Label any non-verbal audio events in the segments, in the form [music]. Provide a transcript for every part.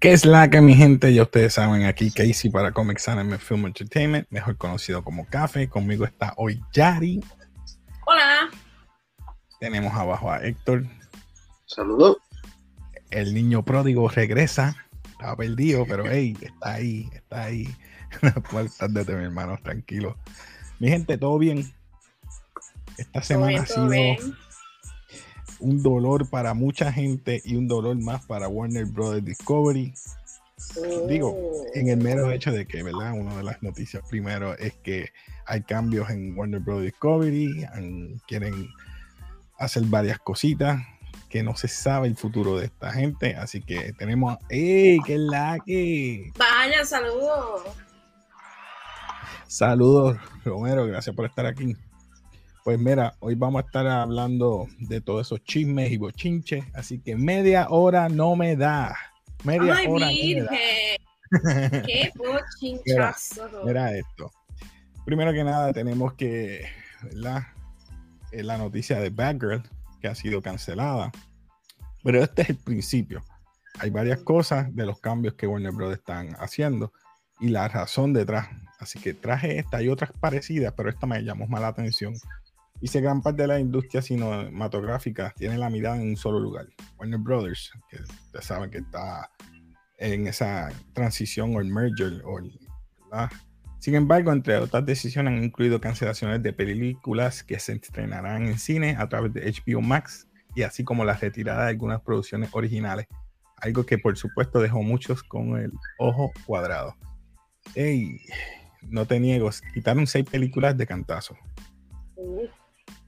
¿Qué es la que mi gente? Ya ustedes saben aquí Casey para Comics Anime Film Entertainment, mejor conocido como Café. Conmigo está hoy Yari. Hola. Tenemos abajo a Héctor. Saludos. El niño pródigo regresa. Estaba perdido, pero hey, está ahí, está ahí. [laughs] De mi hermano, tranquilo. Mi gente, ¿todo bien? Esta semana ha sido un dolor para mucha gente y un dolor más para Warner Brothers Discovery. Digo, en el mero hecho de que, ¿verdad? Una de las noticias primero es que hay cambios en Warner Brothers Discovery, quieren hacer varias cositas que no se sabe el futuro de esta gente, así que tenemos, ¡ey! ¡Qué la que! Vaya, saludos. Saludos, Romero, gracias por estar aquí. Pues mira, hoy vamos a estar hablando de todos esos chismes y bochinches, así que media hora no me da. Media Ay, hora virgen. [laughs] Qué bochinchazo. Mira, esto. Primero que nada, tenemos que, ¿verdad? Eh, la noticia de Batgirl, que ha sido cancelada. Pero este es el principio. Hay varias cosas de los cambios que Warner Bros. están haciendo y la razón detrás. Así que traje esta y otras parecidas, pero esta me llamó más la atención Dice gran parte de la industria cinematográfica tiene la mirada en un solo lugar. Warner Brothers, que ustedes saben que está en esa transición o el merger. O Sin embargo, entre otras decisiones han incluido cancelaciones de películas que se estrenarán en cine a través de HBO Max y así como la retirada de algunas producciones originales. Algo que por supuesto dejó muchos con el ojo cuadrado. Ey, no te niego, quitaron seis películas de cantazo.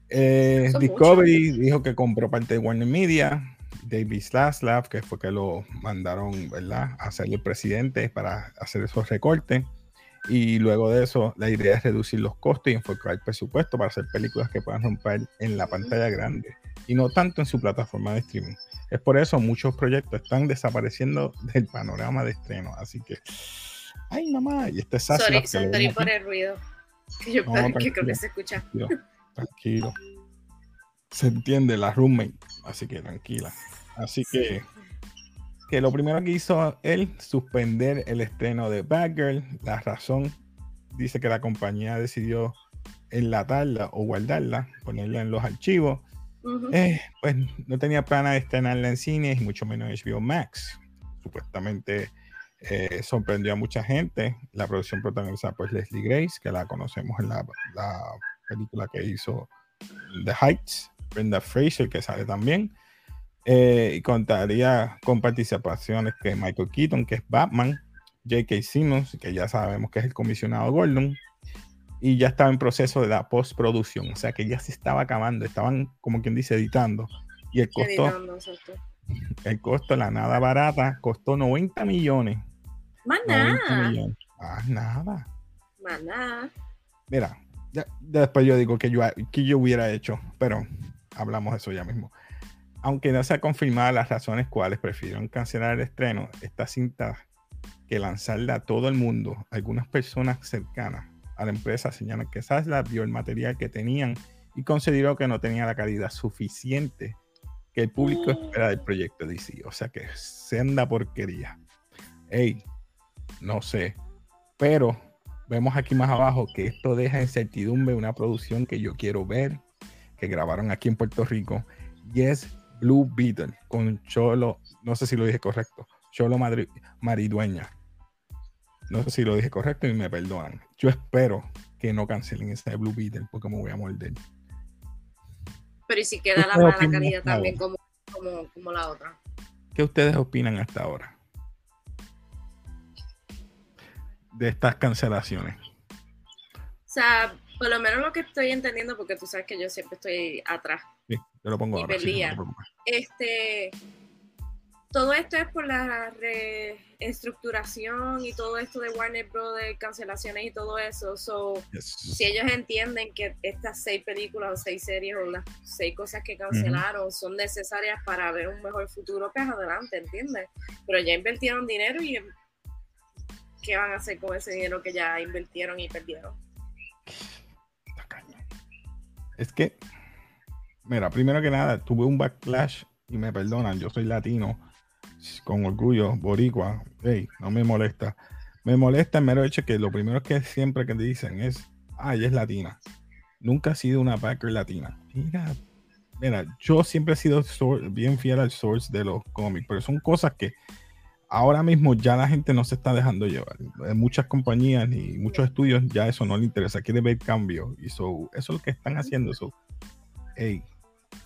Eh, Discovery dijo que compró parte de Warner Media. David Slaslav, que fue que lo mandaron, ¿verdad?, a ser el presidente para hacer esos recortes. Y luego de eso, la idea es reducir los costos y enfocar el presupuesto para hacer películas que puedan romper en la pantalla grande y no tanto en su plataforma de streaming. Es por eso muchos proyectos están desapareciendo del panorama de estreno. Así que, ay, mamá, y este es Sorry, sorry por el ruido. Que [laughs] yo que creo que se escucha tranquilo. Se entiende la roommate, así que tranquila. Así que, que lo primero que hizo él, suspender el estreno de Batgirl. La razón dice que la compañía decidió enlatarla o guardarla, ponerla en los archivos. Eh, pues no tenía planes de estrenarla en cine y mucho menos en HBO Max. Supuestamente eh, sorprendió a mucha gente. La producción protagonizada por Leslie Grace, que la conocemos en la película que hizo The Heights, Brenda Fraser, que sale también. Eh, y contaría con participaciones que Michael Keaton, que es Batman, J.K. Simmons, que ya sabemos que es el comisionado Gordon, y ya estaba en proceso de la postproducción, o sea que ya se estaba acabando, estaban como quien dice editando, y el costo, el costo, la nada barata, costó 90 millones. Más nada. Nada. Más nada. Mira, ya, después yo digo que yo, que yo hubiera hecho, pero hablamos de eso ya mismo. Aunque no se ha confirmado las razones cuales prefirieron cancelar el estreno, esta cinta que lanzarla a todo el mundo, algunas personas cercanas a la empresa señalan que Sasla vio el material que tenían y consideró que no tenía la calidad suficiente que el público mm. espera del proyecto DC. O sea que senda porquería. Ey, no sé. Pero vemos aquí más abajo que esto deja incertidumbre una producción que yo quiero ver, que grabaron aquí en Puerto Rico, y es Blue Beetle con Cholo, no sé si lo dije correcto, Cholo Maridueña. No sé si lo dije correcto y me perdonan. Yo espero que no cancelen ese Blue Beetle porque me voy a morder. Pero y si queda la mala calidad también como, como la otra. ¿Qué ustedes opinan hasta ahora? de estas cancelaciones? O sea, por lo menos lo que estoy entendiendo, porque tú sabes que yo siempre estoy atrás. Sí, yo lo pongo ahora. este, todo esto es por la reestructuración y todo esto de Warner Brothers, cancelaciones y todo eso. So, Si ellos entienden que estas seis películas o seis series o las seis cosas que cancelaron son necesarias para ver un mejor futuro, pues adelante, ¿entiendes? Pero ya invirtieron dinero y qué van a hacer con ese dinero que ya invirtieron y perdieron. Es que, mira, primero que nada, tuve un backlash y me perdonan, yo soy latino, con orgullo, boricua, hey, no me molesta. Me molesta el mero hecho que lo primero que siempre que dicen es, ah, ella es latina. Nunca ha sido una backer latina. Mira, mira, yo siempre he sido bien fiel al source de los cómics, pero son cosas que ahora mismo ya la gente no se está dejando llevar. En muchas compañías y muchos estudios ya eso no le interesa, quiere ver cambio. Y eso es lo que están haciendo. So, hey,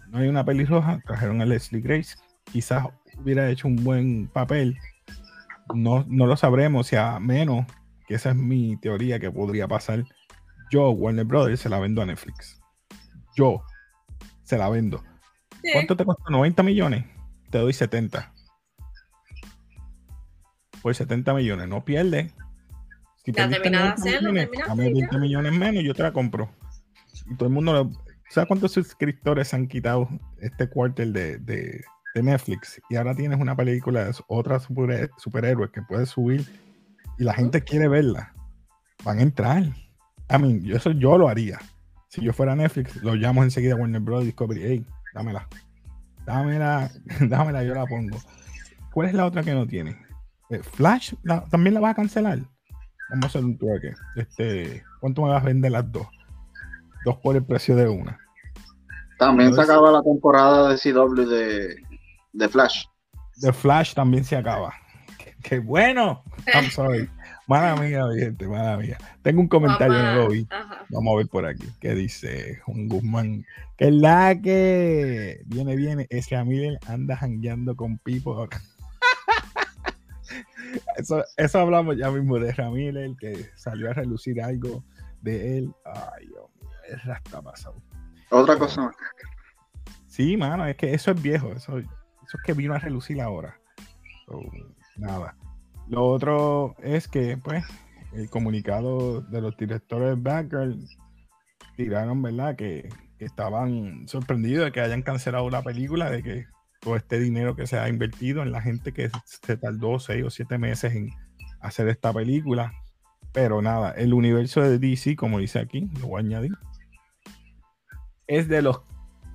no hay una pelirroja, trajeron a Leslie Grace, quizás hubiera hecho un buen papel. No, no lo sabremos, si a menos que esa es mi teoría que podría pasar. Yo, Warner Brothers, se la vendo a Netflix. Yo se la vendo. ¿Cuánto te costó? 90 millones. Te doy 70 por 70 millones. No pierde. Si la terminada de hacerlo, dame 20 millones menos, yo te la compro. Y todo el mundo lo, ¿Sabes cuántos suscriptores han quitado este cuartel de, de, Netflix? Y ahora tienes una película de otra super, superhéroe que puedes subir y la gente quiere verla. Van a entrar. I mean, eso yo lo haría. Si yo fuera Netflix, lo llamo enseguida a Warner Bros. Discovery. Hey, dámela. Dámela, [laughs] dámela, yo la pongo. ¿Cuál es la otra que no tiene? Eh, Flash también la vas a cancelar. Vamos a hacer un trueque. Este, ¿Cuánto me vas a vender las dos? Dos por el precio de una. También se acaba la temporada de CW de, de Flash. De Flash también se acaba. Qué, bueno. I'm sorry. [laughs] Mala mía, gente, mala mía. Tengo un comentario, no lo vi. Vamos a ver por aquí. ¿Qué dice Juan Guzmán? Que la que viene, viene. Ese Miller anda jangueando con Pipo. [laughs] Eso, eso hablamos ya mismo de Ramírez, que salió a relucir algo de él. Ay, Dios es rasta pasado. Otra cosa. Sí, mano, es que eso es viejo. Eso, eso es que vino a relucir ahora. nada. Lo otro es que, pues, el comunicado de los directores de Batgirl tiraron, ¿verdad? Que, que, estaban sorprendidos de que hayan cancelado la película, de que todo este dinero que se ha invertido en la gente que se tardó seis o siete meses en hacer esta película. Pero nada, el universo de DC, como dice aquí, lo voy a añadir, es de los,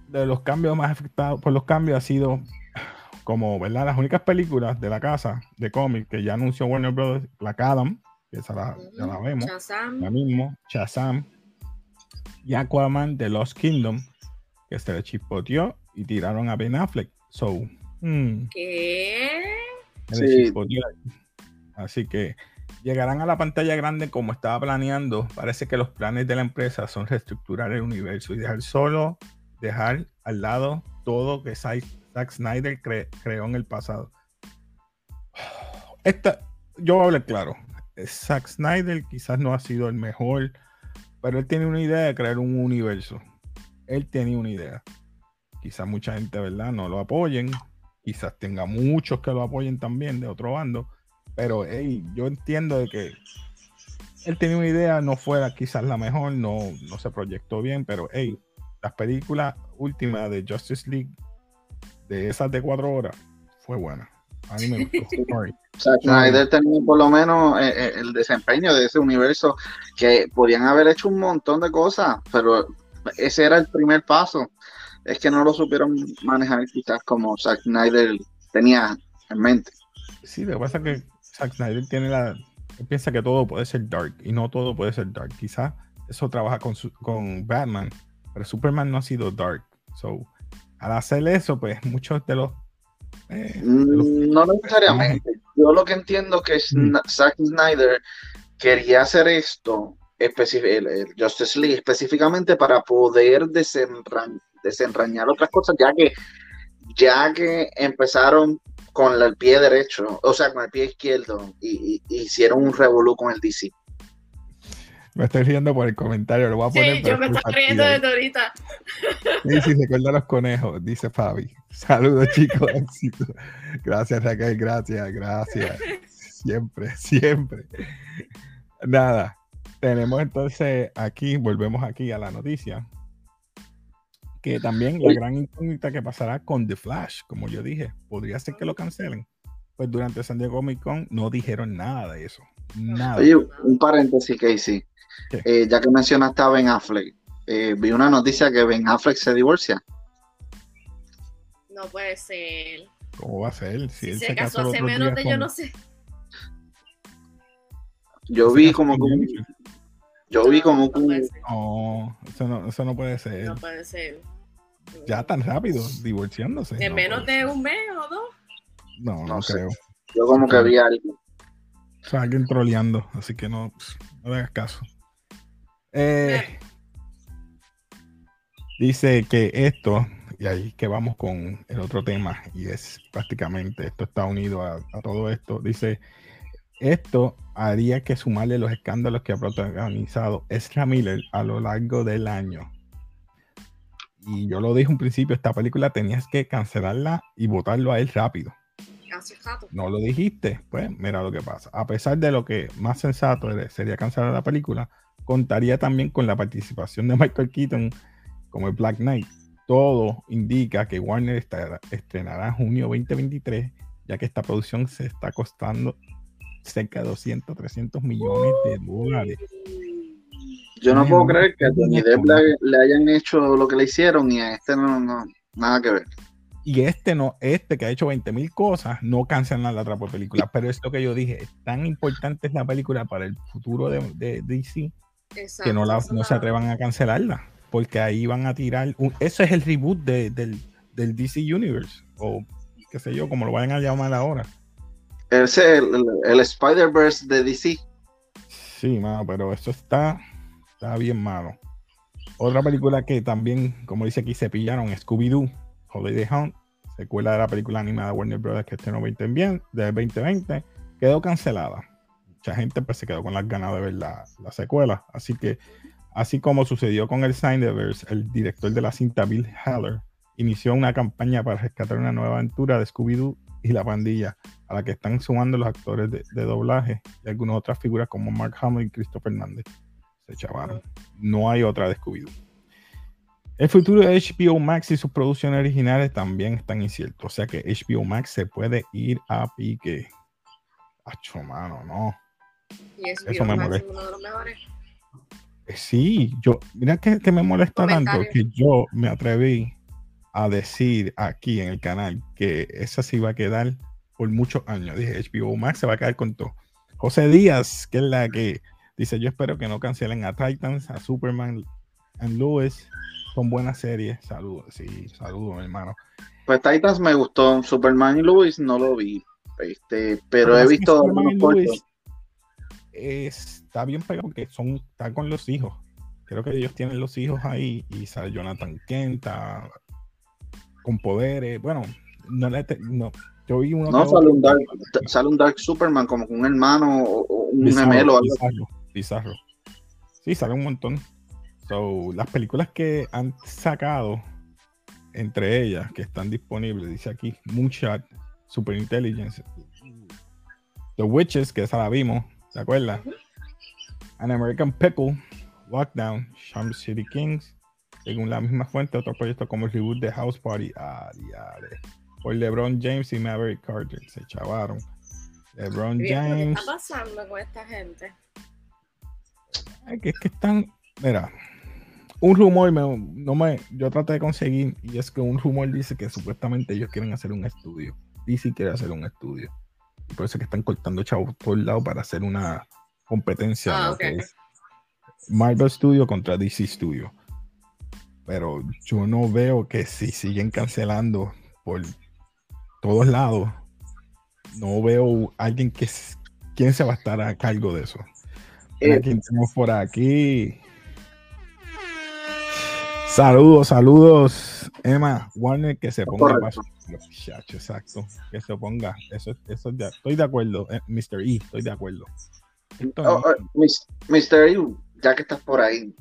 de los cambios más afectados por los cambios, ha sido como, ¿verdad? Las únicas películas de la casa de cómics que ya anunció Warner Bros. Black Adam, que esa la, ya la vemos, Shazam. la mismo, Shazam, y Aquaman de Lost Kingdom, que se le chispoteó y tiraron a Ben Affleck. So, hmm. ¿Qué? Así que llegarán a la pantalla grande como estaba planeando. Parece que los planes de la empresa son reestructurar el universo y dejar solo, dejar al lado todo que Zack Snyder creó en el pasado. Esta, yo voy a hablar claro. Zack Snyder quizás no ha sido el mejor, pero él tiene una idea de crear un universo. Él tenía una idea quizás mucha gente, ¿verdad? No lo apoyen, quizás tenga muchos que lo apoyen también de otro bando, pero hey, yo entiendo de que él tenía una idea, no fuera quizás la mejor, no, no se proyectó bien, pero hey, las películas últimas de Justice League, de esas de cuatro horas, fue buena. A mí me gustó. [laughs] Snyder tenía por lo menos eh, eh, el desempeño de ese universo que podían haber hecho un montón de cosas, pero ese era el primer paso es que no lo supieron manejar quizás como Zack Snyder tenía en mente. Sí, lo que pasa es que Zack Snyder tiene la... piensa que todo puede ser dark y no todo puede ser dark. Quizás eso trabaja con, con Batman, pero Superman no ha sido dark. So, al hacer eso, pues muchos de los... Eh, mm, no necesariamente. Yo lo que entiendo que mm. Zack Snyder quería hacer esto, el, el Justice League, específicamente para poder desenrañar desenrañar otras cosas, ya que, ya que empezaron con el pie derecho, o sea, con el pie izquierdo, y, hicieron un revolú con el DC. Me estoy riendo por el comentario, lo voy a poner. Sí, yo me estoy riendo de ahorita. Sí, sí, se acuerda los conejos, dice Fabi. Saludos, [laughs] chicos. Gracias, Raquel, gracias, gracias. Siempre, siempre. Nada, tenemos entonces aquí, volvemos aquí a la noticia que también la gran incógnita que pasará con The Flash, como yo dije, podría ser que lo cancelen. Pues durante San Diego Comic Con no dijeron nada de eso. Nada. Oye, un paréntesis, Casey. Eh, ya que mencionaste a Ben Affleck, eh, vi una noticia que Ben Affleck se divorcia. No puede ser. ¿Cómo va a ser? Si, se, casó hace menos de yo no sé. Yo vi como que yo vi como que no, eso no, eso no puede ser. No puede ser. Ya tan rápido, divorciándose. ¿En menos de un mes o dos? No, no, creo. Yo como que vi algo. O sea, alguien troleando, así que no, no hagas caso. Eh, dice que esto, y ahí que vamos con el otro tema, y es prácticamente, esto está unido a, todo esto, dice, esto haría que sumarle los escándalos que ha protagonizado Ezra Miller a lo largo del año. Y yo lo dije un principio, esta película tenías que cancelarla y votarlo a él rápido. No lo dijiste, pues mira lo que pasa. A pesar de lo que más sensato sería cancelar la película, contaría también con la participación de Michael Keaton como el Black Knight. Todo indica que Warner estrenará en junio 2023, ya que esta producción se está costando cerca de 200, 300 millones de dólares. Yo no puedo creer que a Johnny Depp le, hayan hecho lo que le hicieron y a este no, no nada que ver. Y este no, este que ha hecho 20 mil cosas, no cancelan la otra película. Pero es lo que yo dije, es tan importante es la película para el futuro de, DC que no, la, no se atrevan a cancelarla. Porque ahí van a tirar. Un, ese es el reboot del, del DC Universe. O qué sé yo, como lo vayan a llamar ahora. Es el, el, Spider-Verse de DC. Sí, mano, pero eso está, está bien malo. Otra película que también, como dice aquí, se pillaron, Scooby-Doo, Holiday Hunt, secuela de la película animada Warner Brothers que estrenó 2020, de 2020, quedó cancelada. Mucha gente pues se quedó con las ganas de ver la, la secuela. Así que, así como sucedió con el Snyderverse, el director de la cinta Bill Haller inició una campaña para rescatar una nueva aventura de Scooby-Doo y la pandilla, a la que están sumando los actores de, doblaje y algunas otras figuras como Mark Hamill y Christopher Fernández. Se chavaron. No hay otra de Scooby-Doo. El futuro de HBO Max y sus producciones originales también están inciertos. O sea que HBO Max se puede ir a pique. Acho, mano, no. ¿Y eso me molesta. uno de los mejores? Eh, sí, yo, mira que, que me molesta tanto que yo me atreví a decir aquí en el canal que esa sí va a quedar por muchos años. Dije, HBO Max se va a quedar con todo. José Díaz, que es la que dice, yo espero que no cancelen a Titans, a Superman and Lewis. Son buenas series. Saludos, sí, saludos, hermano. Pues Titans me gustó. Superman y Lewis no lo vi. Este, pero he visto. Está bien pegado porque son, están con los hijos. Creo que ellos tienen los hijos ahí y sale Jonathan Kent, con poderes. Bueno, no, no yo vi uno. No, sale un, Dark, sale un, Dark, Superman como un hermano o un gemelo. Bizarro, bizarro. Sí, sale un montón. So, las películas que han sacado, entre ellas, que están disponibles, dice aquí, Moonshot, Super Intelligence, The Witches, que esa la vimos, ¿te acuerdas? An American Pickle, Lockdown, Sham City Kings, según la misma fuente, otro proyecto como el reboot de House Party. Ah, Por LeBron James y Maverick Carter. Se chavaron. LeBron James. ¿Qué está pasando con esta gente? Es que, es que están. Mira, un rumor, no me, yo traté de conseguir, y es que un rumor dice que supuestamente ellos quieren hacer un estudio. DC quiere hacer un estudio. Y por eso que están cortando chavos por el lado para hacer una competencia. Ah, Marvel Studio contra DC Studio pero yo no veo que si siguen cancelando por todos lados, no veo alguien que quién se va a estar a cargo de eso. Eh, tenemos por aquí. Saludos, saludos, Emma Warner, que se ponga paso. exacto, que se ponga. Eso, eso estoy de acuerdo, eh, Mr. E, estoy de acuerdo. Oh, oh, Mr. E, ya que estás por ahí,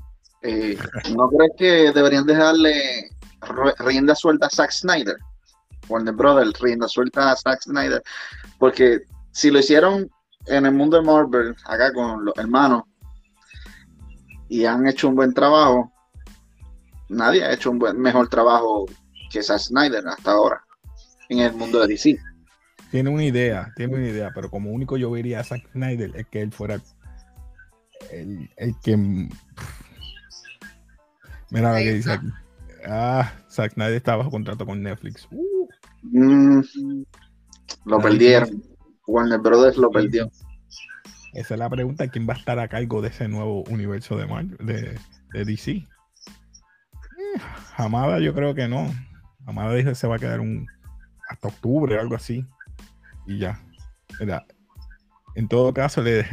eh, ¿No crees que deberían dejarle rienda suelta a Zack Snyder? Warner Brothers, rienda suelta a Zack Snyder. Porque si lo hicieron en el mundo de Marvel, acá con los hermanos, y han hecho un buen trabajo, nadie ha hecho un buen, mejor trabajo que Zack Snyder hasta ahora en el mundo de DC. tiene una idea, tiene una idea, pero como único yo vería a Zack Snyder es que él fuera el, el que. Mira lo que dice aquí. Ah, Zack Snyder está bajo contrato con Netflix. Uh. Mm, lo perdieron. Warner Brothers lo perdió. Esa es la pregunta: ¿quién va a estar a cargo de ese nuevo universo de, de, de DC? Eh, Hamada, yo creo que no. Hamada dice que se va a quedar un hasta octubre o algo así. Y ya. En todo caso, le,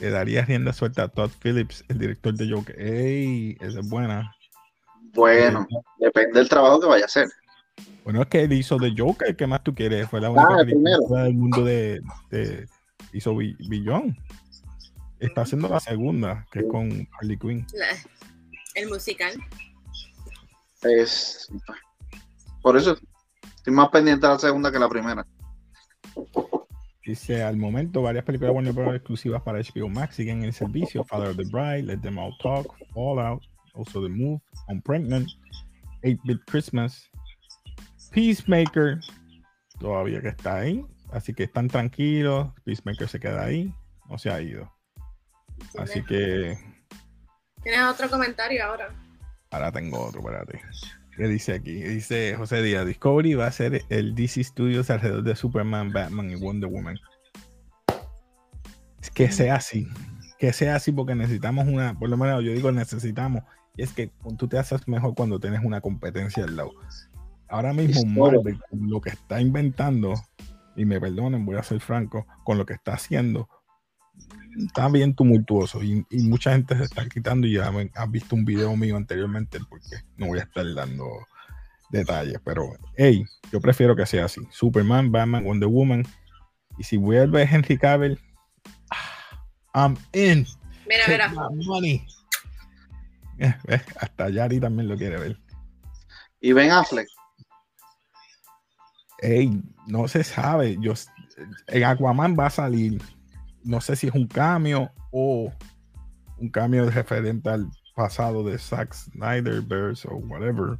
le daría rienda suelta a Todd Phillips, el director de Joker. ¡Ey! Esa es buena. Bueno, depende del trabajo que vaya a hacer. Bueno, es que él hizo de Joker, ¿qué más tú quieres? Fue la única ah, película del mundo de, de hizo Billón. Está haciendo la segunda, que es con Harley Quinn. el musical. Es por eso estoy más pendiente de la segunda que la primera. Dice, al momento, varias películas Warner Bros. exclusivas para HBO Max siguen en el servicio. Father of the Bride, Let Them All Talk, Fallout, also The Move, On Pregnant, 8-Bit Christmas, Peacemaker, todavía que está ahí. Así que están tranquilos. Peacemaker se queda ahí, no se ha ido. Así que... ¿Tienes otro comentario ahora? Ahora tengo otro, espérate. ¿Qué dice aquí? Dice José Díaz, Discovery va a ser el DC Studios alrededor de Superman, Batman y Wonder Woman. Es que sea así, que sea así porque necesitamos una, por lo menos yo digo necesitamos, y es que tú te haces mejor cuando tienes una competencia al lado. Ahora mismo Marvel, lo que está inventando, y me perdonen, voy a ser franco, con lo que está haciendo, está bien tumultuoso y, mucha gente se está quitando y ya han visto un video mío anteriormente porque no voy a estar dando detalles, pero hey, yo prefiero que sea así. Superman, Batman, Wonder Woman y si vuelve Henry Cavill, ah, I'm in. Mira, mira. Money. Eh, hasta Yari también lo quiere ver. ¿Y Ben Affleck? Ey, no se sabe. Yo, el Aquaman va a salir no sé si es un cambio o un cambio referente al pasado de Zack Snyder verse o whatever.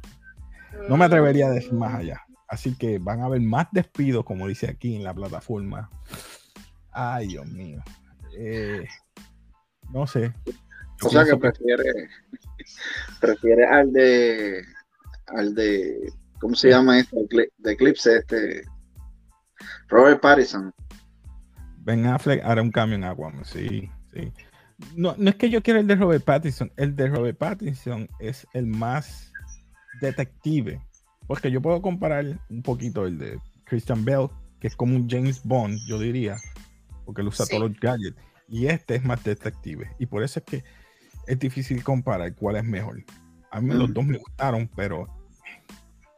No me atrevería a decir más allá. Así que van a haber más despidos, como dice aquí en la plataforma. Ay, Dios mío. Eh, no sé. o sea que prefiere, prefiere al de al de ¿cómo se llama este? De Eclipse, este Robert Pattinson. Ben Affleck hará un cambio en Aquaman, sí, sí. No, no es que yo quiera el de Robert Pattinson, el de Robert Pattinson es el más detective, porque yo puedo comparar un poquito el de Christian Bell, que es como un James Bond, yo diría, porque él usa todos los gadgets, y este es más detective, y por eso es que es difícil comparar cuál es mejor. A mí los dos me gustaron, pero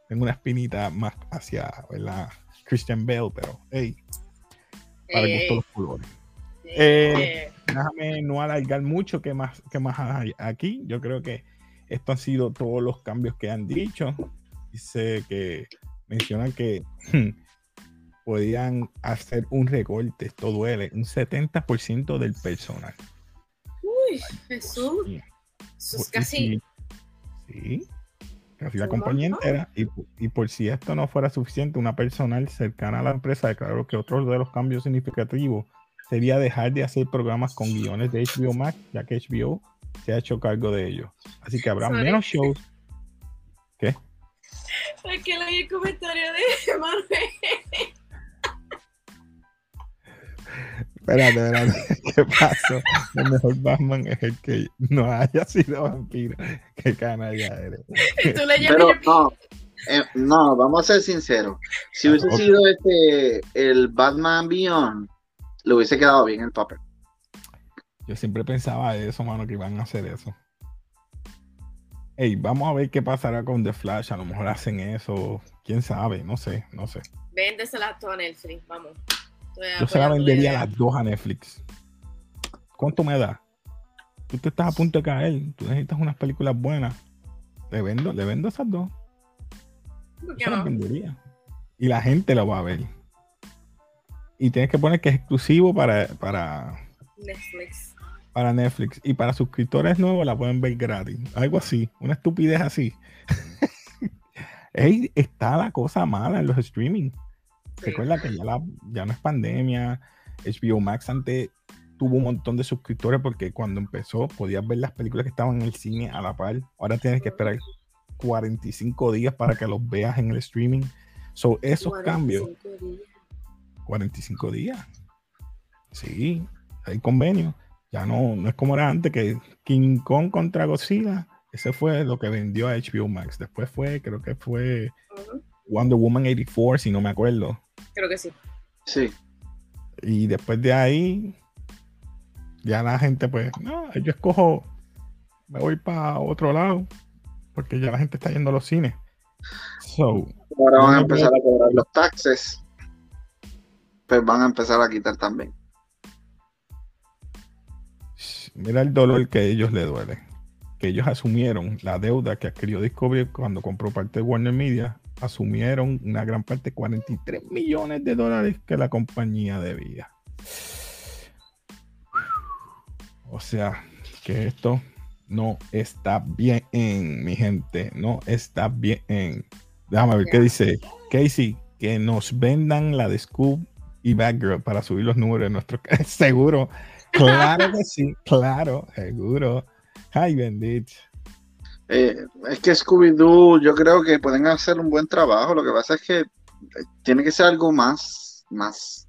tengo una espinita más hacia ¿verdad? Christian Bell, pero hey, para eh, los colores. Eh, déjame no alargar mucho que más, que más hay aquí. Yo creo que esto han sido todos los cambios que han dicho. Dice que mencionan que [clears throat] podían hacer un recorte, esto duele, un 70% del personal. Uy, Jesús. Eso es casi. Sí, casi la compañía entera. Y, y, por si esto no fuera suficiente, una personal cercana a la empresa declaró que otro de los cambios significativos sería dejar de hacer programas con guiones de HBO Max, ya que HBO se ha hecho cargo de ellos. Así que habrá menos shows. ¿Qué? Que leí el comentario de Manuel. [laughs] Espérate, espérate, [laughs] ¿qué pasó? El mejor Batman es el que no haya sido vampiro. Qué canalla eres. Pero no, eh, no, vamos a ser sinceros. Si hubiese sido este el Batman Beyond, le hubiese quedado bien el papel. Yo siempre pensaba eso, mano, que iban a hacer eso. Ey, vamos a ver qué pasará con The Flash. A lo mejor hacen eso. Quién sabe, no sé, no sé. Véndesela a Netflix, vamos. Yo se la vendería las dos a Netflix. ¿Cuánto me da? Tú te estás a punto de caer. Tú necesitas unas películas buenas. Le vendo, le vendo esas dos. Yo las vendería. Y la gente lo va a ver. Y tienes que poner que es exclusivo para, para Netflix. Para Netflix. Y para suscriptores nuevos la pueden ver gratis. Algo así. Una estupidez así. [laughs] está la cosa mala en los streaming Recuerda que ya, ya no es pandemia. HBO Max antes tuvo un montón de suscriptores porque cuando empezó podías ver las películas que estaban en el cine a la par. Ahora tienes que esperar 45 días para que los veas en el streaming. So, esos cambios. 45 días. Sí, hay convenio. Ya no, no es como era antes que King Kong contra Godzilla. Ese fue lo que vendió a HBO Max. Después fue, creo que fue Wonder Woman 84, si no me acuerdo. Creo que sí. Sí. Y después de ahí, ya la gente, pues, no, yo escojo, me voy para otro lado, porque ya la gente está yendo a los cines. Ahora van a empezar a cobrar los taxes, pues van a empezar a quitar también. Mira el dolor que a ellos le duele. Que ellos asumieron la deuda que adquirió Discovery cuando compró parte de Warner Media. Asumieron una gran parte, 43 millones de dólares que la compañía debía. O sea, que esto no está bien, mi gente. No está bien. Déjame ver qué dice Casey. Que nos vendan la de Scoop y Batgirl para subir los números de nuestro. [laughs] Seguro. Claro que sí. Claro. Seguro. Ay, bendito. Eh, es que Scooby-Doo, yo creo que pueden hacer un buen trabajo. Lo que pasa es que eh, tiene que ser algo más, más,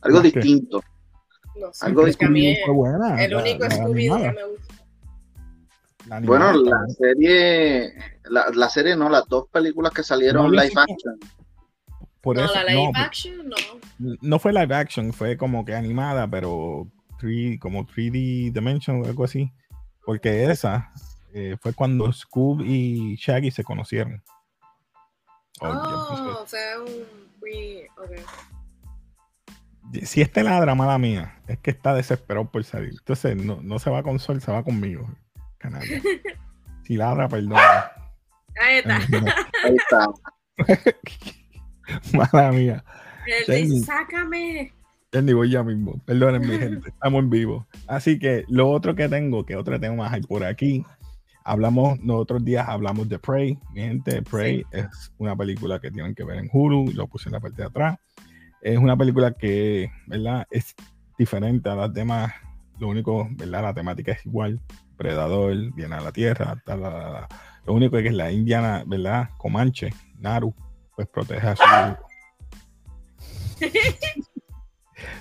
algo distinto. No sé, Algo de Scooby fue buena. El único Scooby que me gusta. Bueno, la serie, la, la, serie no, las dos películas que salieron live action. Por no, eso, la live no, action no. No fue live action, fue como que animada, pero como 3D Dimension o algo así. Porque esa eh, fue cuando Scoob y Shaggy se conocieron. Oh, oh fue un. Okay si este ladra, mala mía, es que está desesperado por salir. Entonces no, se va con Sol, se va conmigo. [laughs] Si ladra, perdón. Ahí está. Ahí está. [laughs] mala mía. Él sácame. Jenny, voy ya mismo. Perdonen, mi gente. Estamos en vivo. Así que lo otro que tengo, que otro tengo más hay por aquí. Hablamos, los otros días hablamos de Prey. Mi gente, Prey es una película que tienen que ver en Hulu. Lo puse en la parte de atrás. Es una película que, ¿verdad? Es diferente a las demás. Lo único, ¿verdad? La temática es igual. Predador, viene a la Tierra, lo único es que es la indiana, ¿verdad? Comanche, Naru, pues protege a su... [laughs]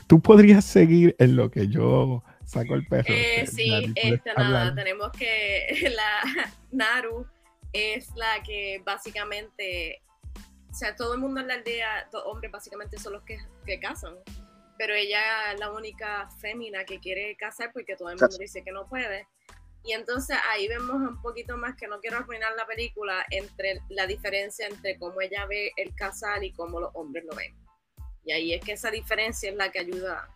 Tú podrías seguir en lo que yo saco el perro. Eh, sí, este, nada, tenemos que [laughs] la Naru es la que básicamente o sea, todo el mundo en la aldea, los hombres básicamente son los que, que casan, pero ella es la única fémina que quiere casar porque todo el mundo dice que no puede. Y entonces ahí vemos un poquito más, que no quiero arruinar la película, entre la diferencia entre cómo ella ve el casar y cómo los hombres lo ven. Y ahí es que esa diferencia es la que ayuda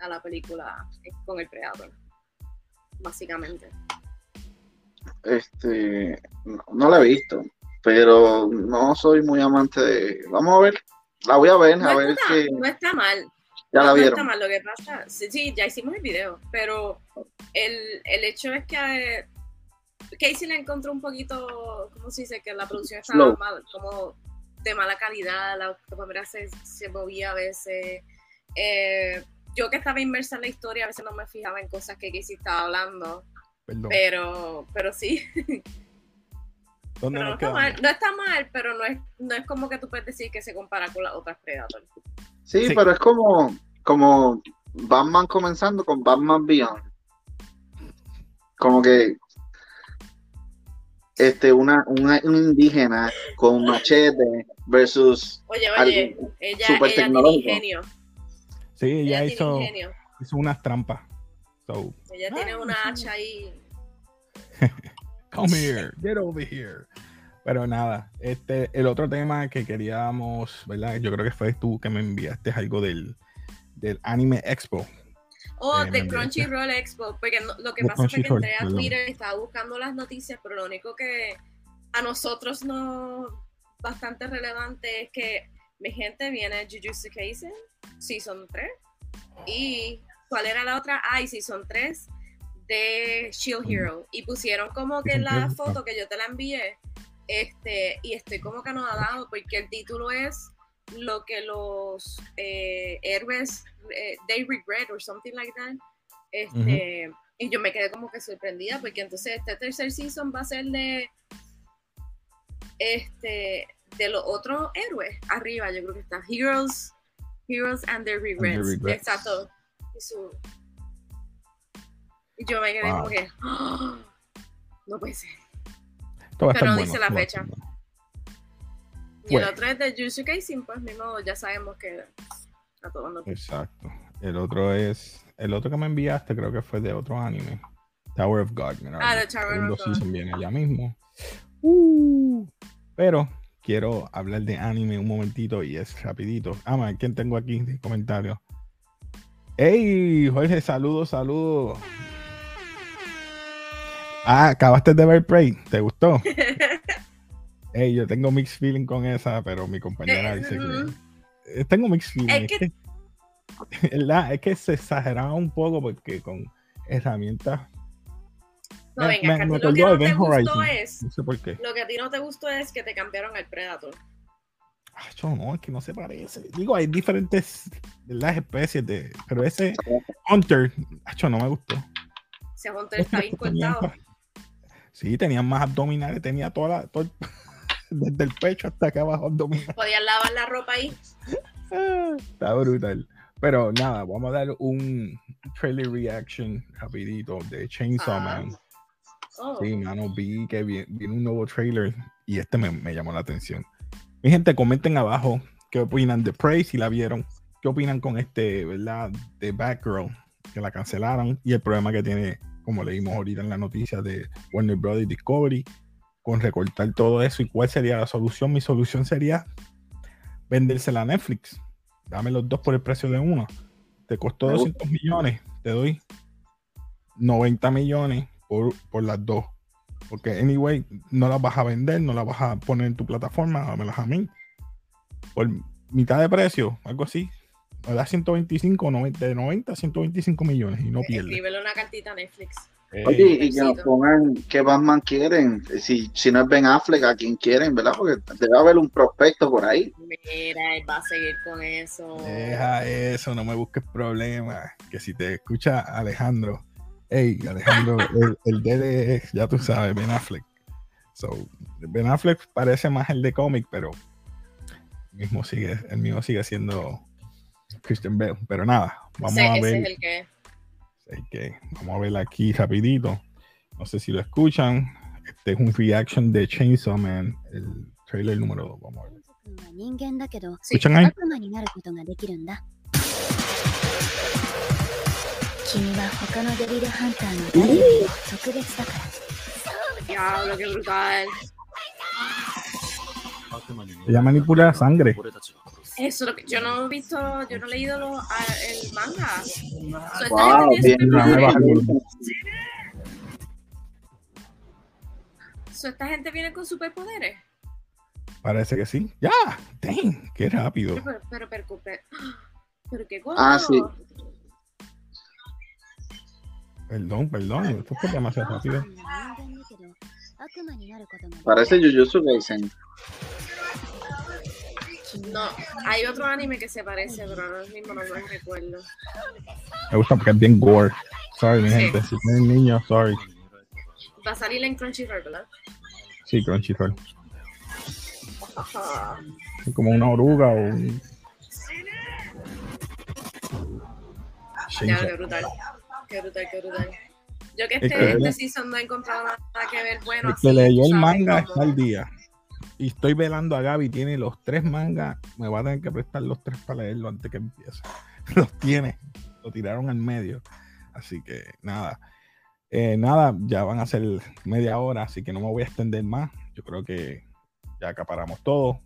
a la película con el Predator, básicamente. Este, no la he visto pero no soy muy amante de. Vamos a ver, la voy a ver, a ver qué. No está mal. Ya la vieron. No está mal, lo que pasa. Sí, ya hicimos el video, pero el, el hecho es que eh, Casey le encontró un poquito, ¿cómo se dice? Que la producción estaba mal, como de mala calidad, la cámara se, se movía a veces. Eh, yo que estaba inmersa en la historia, a veces no me fijaba en cosas que Casey estaba hablando. Pero, pero sí. no, está mal, no está mal, pero no es, no es como que tú puedes decir que se compara con las otras Predator. Sí, pero es como, como Batman comenzando con Batman Beyond. Como que este una, una, indígena con machete versus oye oye ella, super ella tiene ingenio sí ella, hizo, hizo unas trampas. Ella tiene una hacha ahí. [laughs] Come here, get over here. Pero nada, este, el otro tema que queríamos, ¿verdad? Yo creo que fue tú que me enviaste algo del, del Anime Expo. Oh, eh, del Crunchyroll Expo, porque lo que pasa es que entré a Twitter y estaba buscando las noticias, pero lo único que a nosotros no bastante relevante es que mi gente viene Jujutsu Kaisen, Season 3, y ¿cuál era la otra? Ah, Season 3 de Shield Hero y pusieron como que la foto que yo te la envié este y estoy como que anodado porque el título es lo que los eh, héroes, eh, they regret or something like that. Este, Y yo me quedé como que sorprendida porque entonces este tercer season va a ser de este de los otros héroes arriba. Yo creo que está Heroes Heroes and their Regrets, exacto. Y, yo me quedé como que ¡Ah! no puede ser. Pero no dice la fecha. y el otro es de Jujutsu Kaisen pues mismo ya sabemos que a todos nos exacto. El otro es el otro que me enviaste creo que fue de otro anime. Tower of God ah de Tower of God. viene ya mismo. Uh, pero quiero hablar de anime un momentito y es rapidito. Ah, ¿quién tengo aquí de comentario? ¡Hey, Jorge! Saludos, saludos. Ah, acabaste de ver Prey. ¿Te gustó? [laughs] hey, yo tengo mixed feeling con esa, pero mi compañera dice que. Eh, tengo mixed feeling. Es que... [laughs] es que se exageraba un poco porque con herramientas no, venga, lo que no te gustó es. No sé por qué. Lo que a ti no te gustó es que te cambiaron el Predator. Acho, no, es que no se parece. Digo, hay diferentes las especies de. Pero ese Hunter, acho, no me gustó. Ese Hunter está bien [laughs] cortado. Sí, tenía más abdominales, tenía toda la. [laughs] desde el pecho hasta acá abajo abdominales. Podían lavar la ropa ahí. [laughs] está brutal. Pero nada, vamos a dar un trailer reaction rapidito de Chainsaw ah. Man. Oh. Sí, mano, vi que viene, un nuevo trailer y este me, llamó la atención. Mi gente, comenten abajo qué opinan de Prey, si la vieron. ¿Qué opinan con este, verdad, de Batgirl, que la cancelaron y el problema que tiene, como leímos ahorita en la noticia de Warner Brothers Discovery, con recortar todo eso y cuál sería la solución? Mi solución sería vendérsela a Netflix. Dame los dos por el precio de uno. Te costó 200 millones, te doy 90 millones por, por las dos. Porque, anyway, no las vas a vender, no las vas a poner en tu plataforma, dámelas a mí. Por mitad de precio, algo así. Me da 125, 90, de 90 a 125 millones y no pierde. Escríbele una cartita a Netflix. Eh, Oye, y que nos pongan qué Batman quieren. Si, si no es Ben Affleck, a quién quieren, ¿verdad? Porque debe haber un prospecto por ahí. Mira, él va a seguir con eso. Deja eso, no me busques problemas. Que si te escucha Alejandro, Hey, Alejandro, [laughs] el, el DD ya tú sabes, Ben Affleck. So, Ben Affleck parece más el de cómic, pero el mismo sigue, el mismo sigue siendo Christian Bale. Pero nada, vamos a ver. es el que... que vamos a ver aquí rapidito. No sé si lo escuchan. Este es un reaction de Chainsaw Man, el trailer número 2. Vamos a ver. ¿Escuchan ahí? 君は他のデビルハンターの誰よりも特別だから。Diablo, qué brutal. Ella manipula sangre. Eso, lo que, yo no he visto, yo no he leído lo, el manga. So, wow, bien, so, esta gente viene con superpoderes. Parece que sí. Ya, dang, qué rápido. Pero, pero, pero, pero, pero qué cosa. Ah, sí. Perdón, perdón, esto fue demasiado rápido. Parece Jujutsu Kaisen. No, hay otro anime que se parece, pero ahora mismo no me recuerdo. Me gusta porque es bien gore. Sorry, mi gente, si tienen niños, sorry. Va a salir en Crunchyroll, ¿verdad? Sí, Crunchyroll. Es como una oruga o un... Ya, brutal. Qué brutal, qué brutal. Yo que este, este season no he encontrado nada que ver bueno. El que leyó el manga está al día. Y estoy velando a Gaby, tiene los tres mangas. Me va a tener que prestar los tres para leerlo antes que empiece. [laughs] Los tiene. Lo tiraron al medio. Así que nada. Eh, nada, ya van a ser media hora, así que no me voy a extender más. Yo creo que ya acaparamos todo.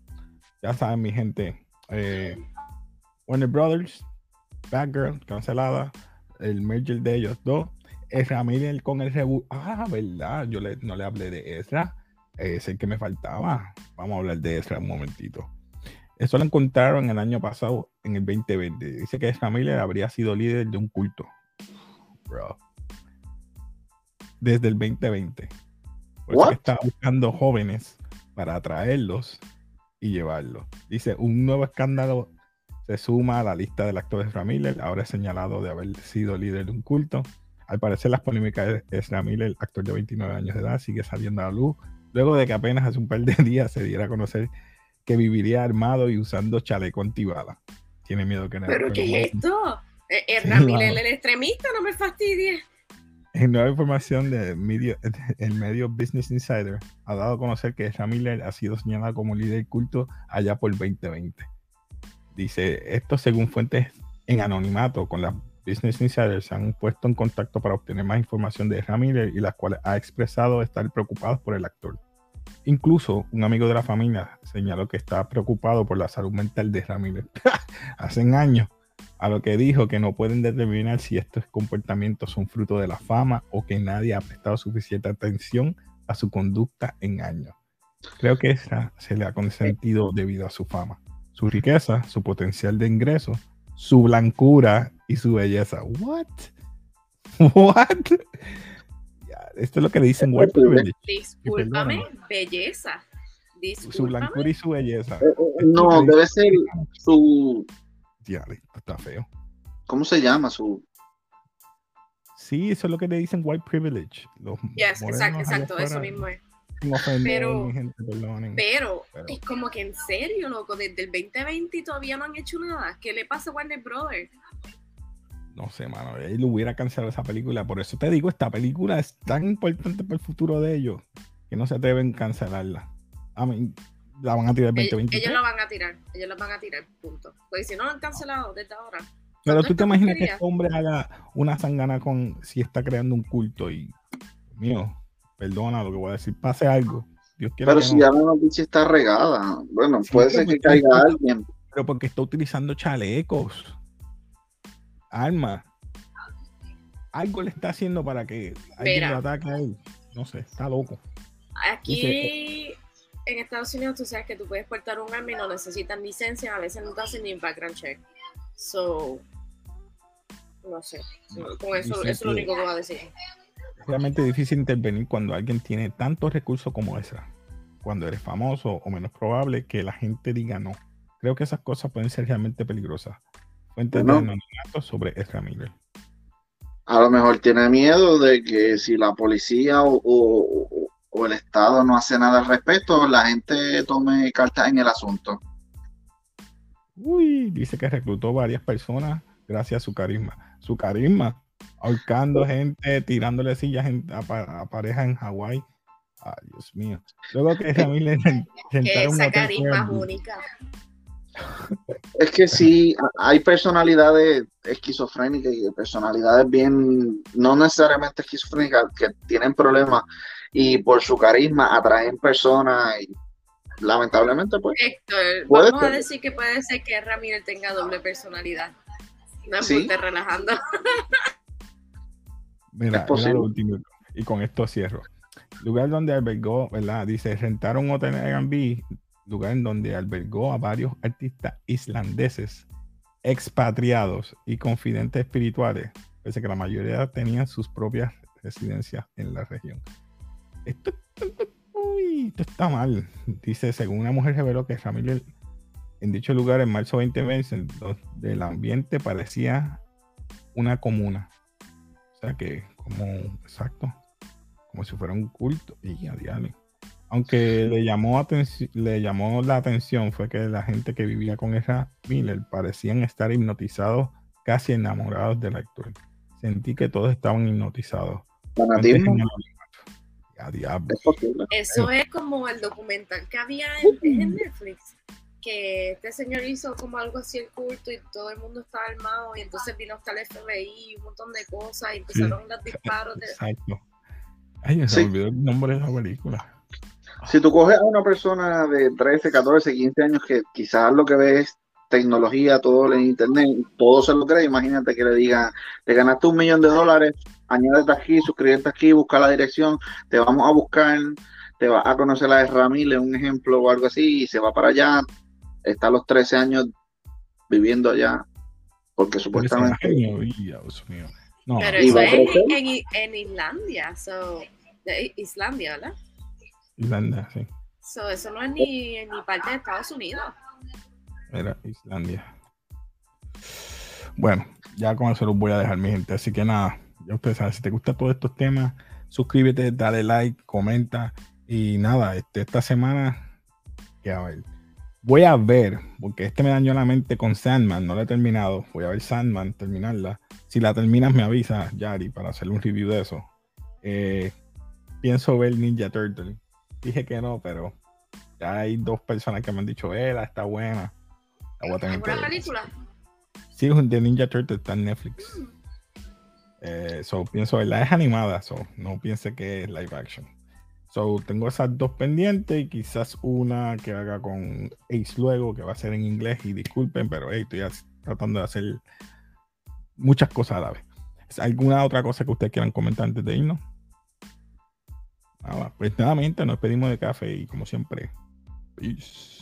Ya saben, mi gente. Eh, Warner Brothers, Girl, cancelada el merger de ellos dos. Ezra Miller con el reboot. Ah, verdad, yo no le hablé de Ezra. Es el que me faltaba. Vamos a hablar de Ezra un momentito. Eso lo encontraron el año pasado, en el 2020. Dice que Ezra Miller habría sido líder de un culto. Bro. Desde el 2020. Por eso estaba buscando jóvenes para atraerlos y llevarlo. Dice, un nuevo escándalo se suma a la lista del actor de Miller, ahora es señalado de haber sido líder de un culto. Al parecer las polémicas de Ezra Miller, actor de 29 años de edad, sigue saliendo a la luz, luego de que apenas hace un par de [laughs] días se diera a conocer que viviría armado y usando chaleco antibala. Tiene miedo que nada. ¿Pero qué es esto? Ezra Miller, el extremista, no me fastidie. En nueva información del medio, [laughs] el medio Business Insider ha dado a conocer que Ezra Miller ha sido señalado como líder culto allá por 2020. Dice, esto según fuentes en anonimato con la Business Insider se han puesto en contacto para obtener más información de Miller y las cuales ha expresado estar preocupados por el actor. Incluso un amigo de la familia señaló que está preocupado por la salud mental de Miller. [laughs] Hace años a lo que dijo que no pueden determinar si estos comportamientos son fruto de la fama o que nadie ha prestado suficiente atención a su conducta en años. Creo que esa se le ha consentido debido a su fama, su riqueza, su potencial de ingreso, su blancura y su belleza. What? [laughs] What? esto es lo que le dicen white privilege. Discúlpame, belleza. Su blancura y su belleza. Eh, eh, no, debe ser su está feo. ¿Cómo se llama su? Sí, eso es lo que le dicen white privilege. Los exacto, exacto, eso mismo es. Pero, pero, es como que en serio, loco, desde el 2020 todavía no han hecho nada. ¿Qué le pasa a Warner Brothers? No sé, mano, él hubiera cancelado esa película. Por eso te digo, esta película es tan importante para el futuro de ellos que no se atreven a cancelarla. A mí, la van a tirar 2020. Ellos, la van a tirar, ellos la van a tirar, punto. Porque si no lo han cancelado desde ahora. Pero tú te imaginas que este hombre haga una sangana con si está creando un culto y mío, perdona lo que voy a decir, pase algo. Dios pero si ya la noticia está regada, bueno, puede ser que caiga alguien. Pero porque está utilizando chalecos, armas. Algo le está haciendo para que alguien lo ataque a él. No sé, está loco. Aquí en Estados Unidos tú sabes que tú puedes portar un arma y no necesitan licencia, a veces no te hacen ni background check. So, no sé, con eso, eso es lo único que voy a decir. Realmente difícil intervenir cuando alguien tiene tantos recursos como esa. Cuando eres famoso o menos probable que la gente diga no. Creo que esas cosas pueden ser realmente peligrosas. Fuentes de anonimato sobre Ezra Miller. A lo mejor tiene miedo de que si la policía o o el Estado no hace nada al respecto, la gente tome cartas en el asunto. Uy, dice que reclutó varias personas gracias a su carisma. Su carisma, ahorcando gente, tirándole sillas a, pareja en Hawái. Ay, Dios mío. Luego que Jamil le [laughs] Esa carisma única. Es que sí, hay personalidades esquizofrénicas y personalidades bien, no necesariamente esquizofrénicas, que tienen problemas y por su carisma atraen personas y lamentablemente pues Héctor, vamos a decir que puede ser que Ramírez tenga doble personalidad no ¿Sí? relajando [laughs] mira, mira lo último y con esto cierro lugar donde albergó verdad dice rentaron un hotel en Airbnb lugar en donde albergó a varios artistas islandeses expatriados y confidentes espirituales pese que la mayoría tenían sus propias residencias en la región esto, está mal. Dice, según una mujer reveló que familia en dicho lugar en marzo 2020 del ambiente parecía una comuna. O sea que, como, exacto, como si fuera un culto. Y a Aunque le llamó, le llamó la atención fue que la gente que vivía con esa Miller parecían estar hipnotizados, casi enamorados del actor. Sentí que todos estaban hipnotizados. Eso es como el documental que había en, Netflix, que este señor hizo como algo así el culto y todo el mundo estaba armado y entonces vino hasta el FBI y un montón de cosas y empezaron los disparos. De... Exacto. Ay, se olvidó el nombre de la película. Si tú coges a una persona de 13, 14, 15 años que quizás lo que ve es tecnología, todo en internet, todo se lo cree, imagínate que le diga, te ganaste un millón de dólares, añádete aquí, suscríbete aquí, busca la dirección, te vamos a buscar, te vas a conocer a Ramírez, un ejemplo o algo así, y se va para allá, está a los 13 años viviendo allá, porque supuestamente... Pero eso es en, en, Islandia, so, Islandia, ¿verdad? Islandia, sí. eso no es ni, ni parte de Estados Unidos. Era Islandia. Bueno, ya con eso los voy a dejar, mi gente. Así que nada, ya ustedes saben, si te gustan todos estos temas, suscríbete, dale like, comenta. Y nada, este, esta semana, que a ver, voy a ver, porque este me dañó la mente con Sandman, no la he terminado. Voy a ver Sandman, terminarla. Si la terminas, me avisa, Yari, para hacer un review de eso. Eh, pienso ver Ninja Turtle. Dije que no, pero ya hay dos personas que me han dicho, eh, está buena. La voy a tener que película? Sí, de Ninja Turtle está en Netflix. Mm. Eh, so, pienso verla, es animada, so, no piense que es live action. So, tengo esas dos pendientes y quizás una que haga con Ace luego, que va a ser en inglés. Y disculpen, pero estoy tratando de hacer muchas cosas a la vez. ¿Alguna otra cosa que ustedes quieran comentar antes de irnos? Nada, pues nuevamente nos pedimos de café y como siempre, peace.